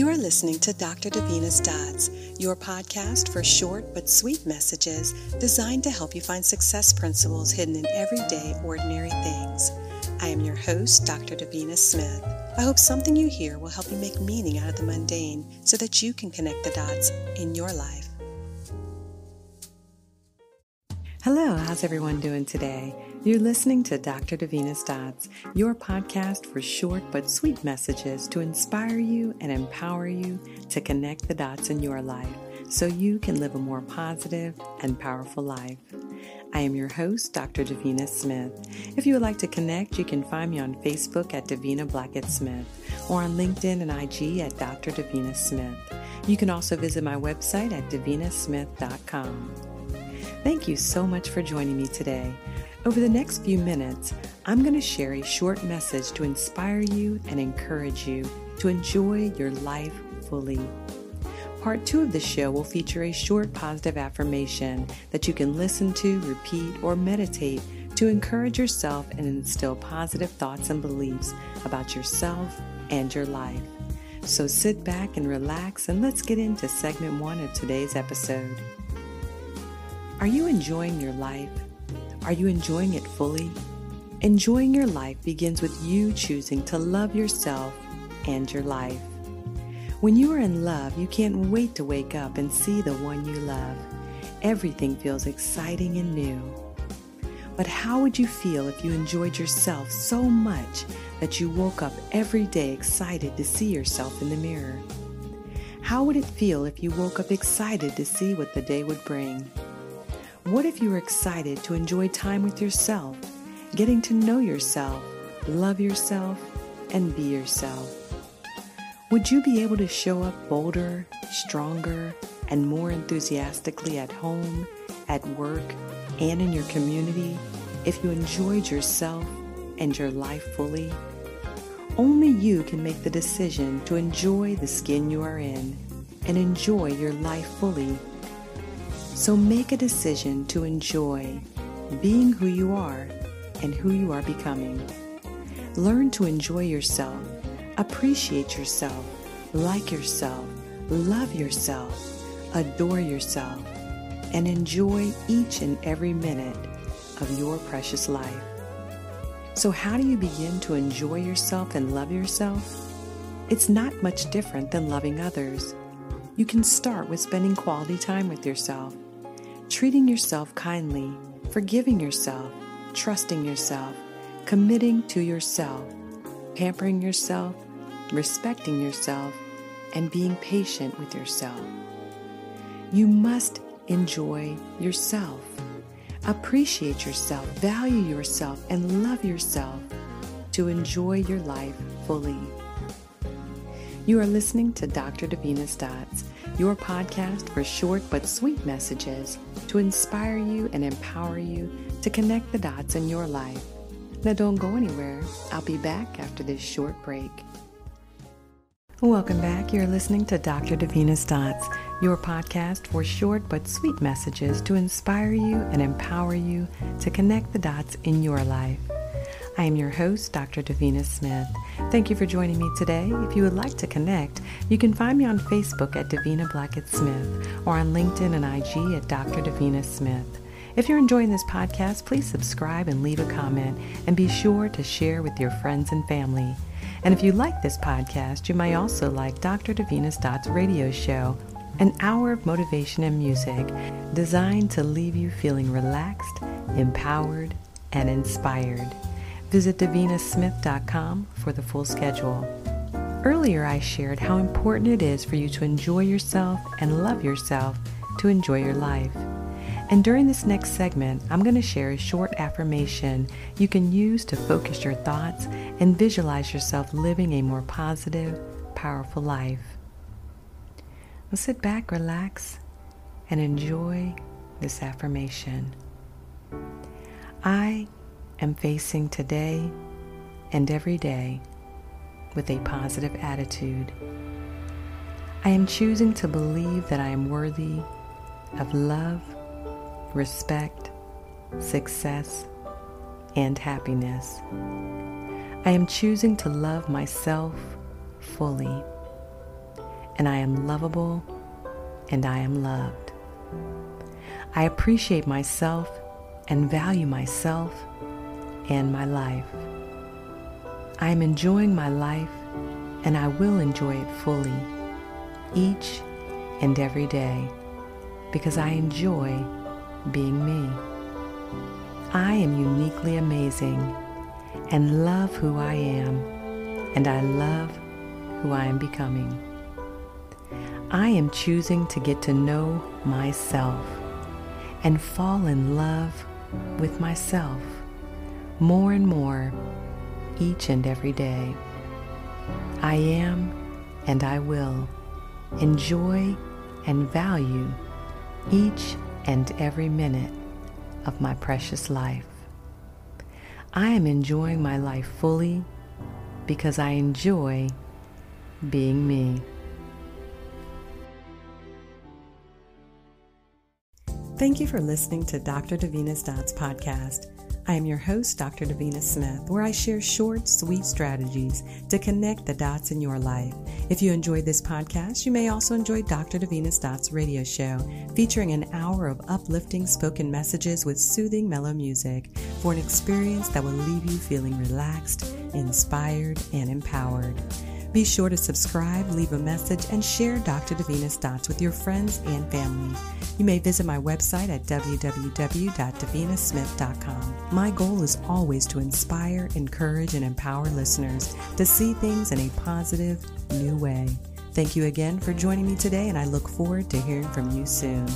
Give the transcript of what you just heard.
You are listening to Dr. Davina's Dots, your podcast for short but sweet messages designed to help you find success principles hidden in everyday, ordinary things. I am your host, Dr. Davina Smith. I hope something you hear will help you make meaning out of the mundane so that you can connect the dots in your life. Hello, how's everyone doing today? You're listening to Dr. Davina's Dots, your podcast for short but sweet messages to inspire you and empower you to connect the dots in your life so you can live a more positive and powerful life. I am your host, Dr. Davina Smith. If you would like to connect, you can find me on Facebook at Davina Blackett Smith or on LinkedIn and IG at Dr. Davina Smith. You can also visit my website at davinasmith.com. Thank you so much for joining me today. Over the next few minutes, I'm going to share a short message to inspire you and encourage you to enjoy your life fully. Part two of the show will feature a short positive affirmation that you can listen to, repeat, or meditate to encourage yourself and instill positive thoughts and beliefs about yourself and your life. So sit back and relax, and let's get into segment one of today's episode. Are you enjoying your life? Are you enjoying it fully? Enjoying your life begins with you choosing to love yourself and your life. When you are in love, you can't wait to wake up and see the one you love. Everything feels exciting and new. But how would you feel if you enjoyed yourself so much that you woke up every day excited to see yourself in the mirror? How would it feel if you woke up excited to see what the day would bring? What if you were excited to enjoy time with yourself, getting to know yourself, love yourself, and be yourself? Would you be able to show up bolder, stronger, and more enthusiastically at home, at work, and in your community if you enjoyed yourself and your life fully? Only you can make the decision to enjoy the skin you are in and enjoy your life fully so make a decision to enjoy being who you are and who you are becoming. Learn to enjoy yourself, appreciate yourself, like yourself, love yourself, adore yourself, and enjoy each and every minute of your precious life. So, how do you begin to enjoy yourself and love yourself? It's not much different than loving others. You can start with spending quality time with yourself treating yourself kindly, forgiving yourself, trusting yourself, committing to yourself, pampering yourself, respecting yourself, and being patient with yourself. You must enjoy yourself, appreciate yourself, value yourself, and love yourself to enjoy your life fully. You are listening to Dr. Davina's Dots your podcast for short but sweet messages to inspire you and empower you to connect the dots in your life. Now, don't go anywhere. I'll be back after this short break. Welcome back. You're listening to Dr. Davina's Dots, your podcast for short but sweet messages to inspire you and empower you to connect the dots in your life. I am your host, Dr. Davina Smith. Thank you for joining me today. If you would like to connect, you can find me on Facebook at Davina Blackett Smith or on LinkedIn and IG at Dr. Davina Smith. If you're enjoying this podcast, please subscribe and leave a comment, and be sure to share with your friends and family. And if you like this podcast, you may also like Dr. Davina's Dots radio show, an hour of motivation and music designed to leave you feeling relaxed, empowered, and inspired. Visit davinasmith.com for the full schedule. Earlier, I shared how important it is for you to enjoy yourself and love yourself to enjoy your life. And during this next segment, I'm going to share a short affirmation you can use to focus your thoughts and visualize yourself living a more positive, powerful life. Well, sit back, relax, and enjoy this affirmation. I am facing today and every day with a positive attitude. I am choosing to believe that I am worthy of love, respect, success, and happiness. I am choosing to love myself fully. and I am lovable, and I am loved. I appreciate myself and value myself and my life. I am enjoying my life and I will enjoy it fully each and every day because I enjoy being me. I am uniquely amazing and love who I am, and I love who I am becoming. I am choosing to get to know myself and fall in love with myself more and more each and every day. I am and I will enjoy and value each and every minute of my precious life. I am enjoying my life fully because I enjoy being me. Thank you for listening to Dr. Davina's Dots podcast. I am your host, Dr. Davina Smith, where I share short, sweet strategies to connect the dots in your life. If you enjoyed this podcast, you may also enjoy Dr. Davina's Dots radio show, featuring an hour of uplifting spoken messages with soothing mellow music for an experience that will leave you feeling relaxed, inspired, and empowered. Be sure to subscribe, leave a message, and share Dr. Davina's Dots with your friends and family. You may visit my website at www.davinasmith.com. My goal is always to inspire, encourage, and empower listeners to see things in a positive, new way. Thank you again for joining me today, and I look forward to hearing from you soon.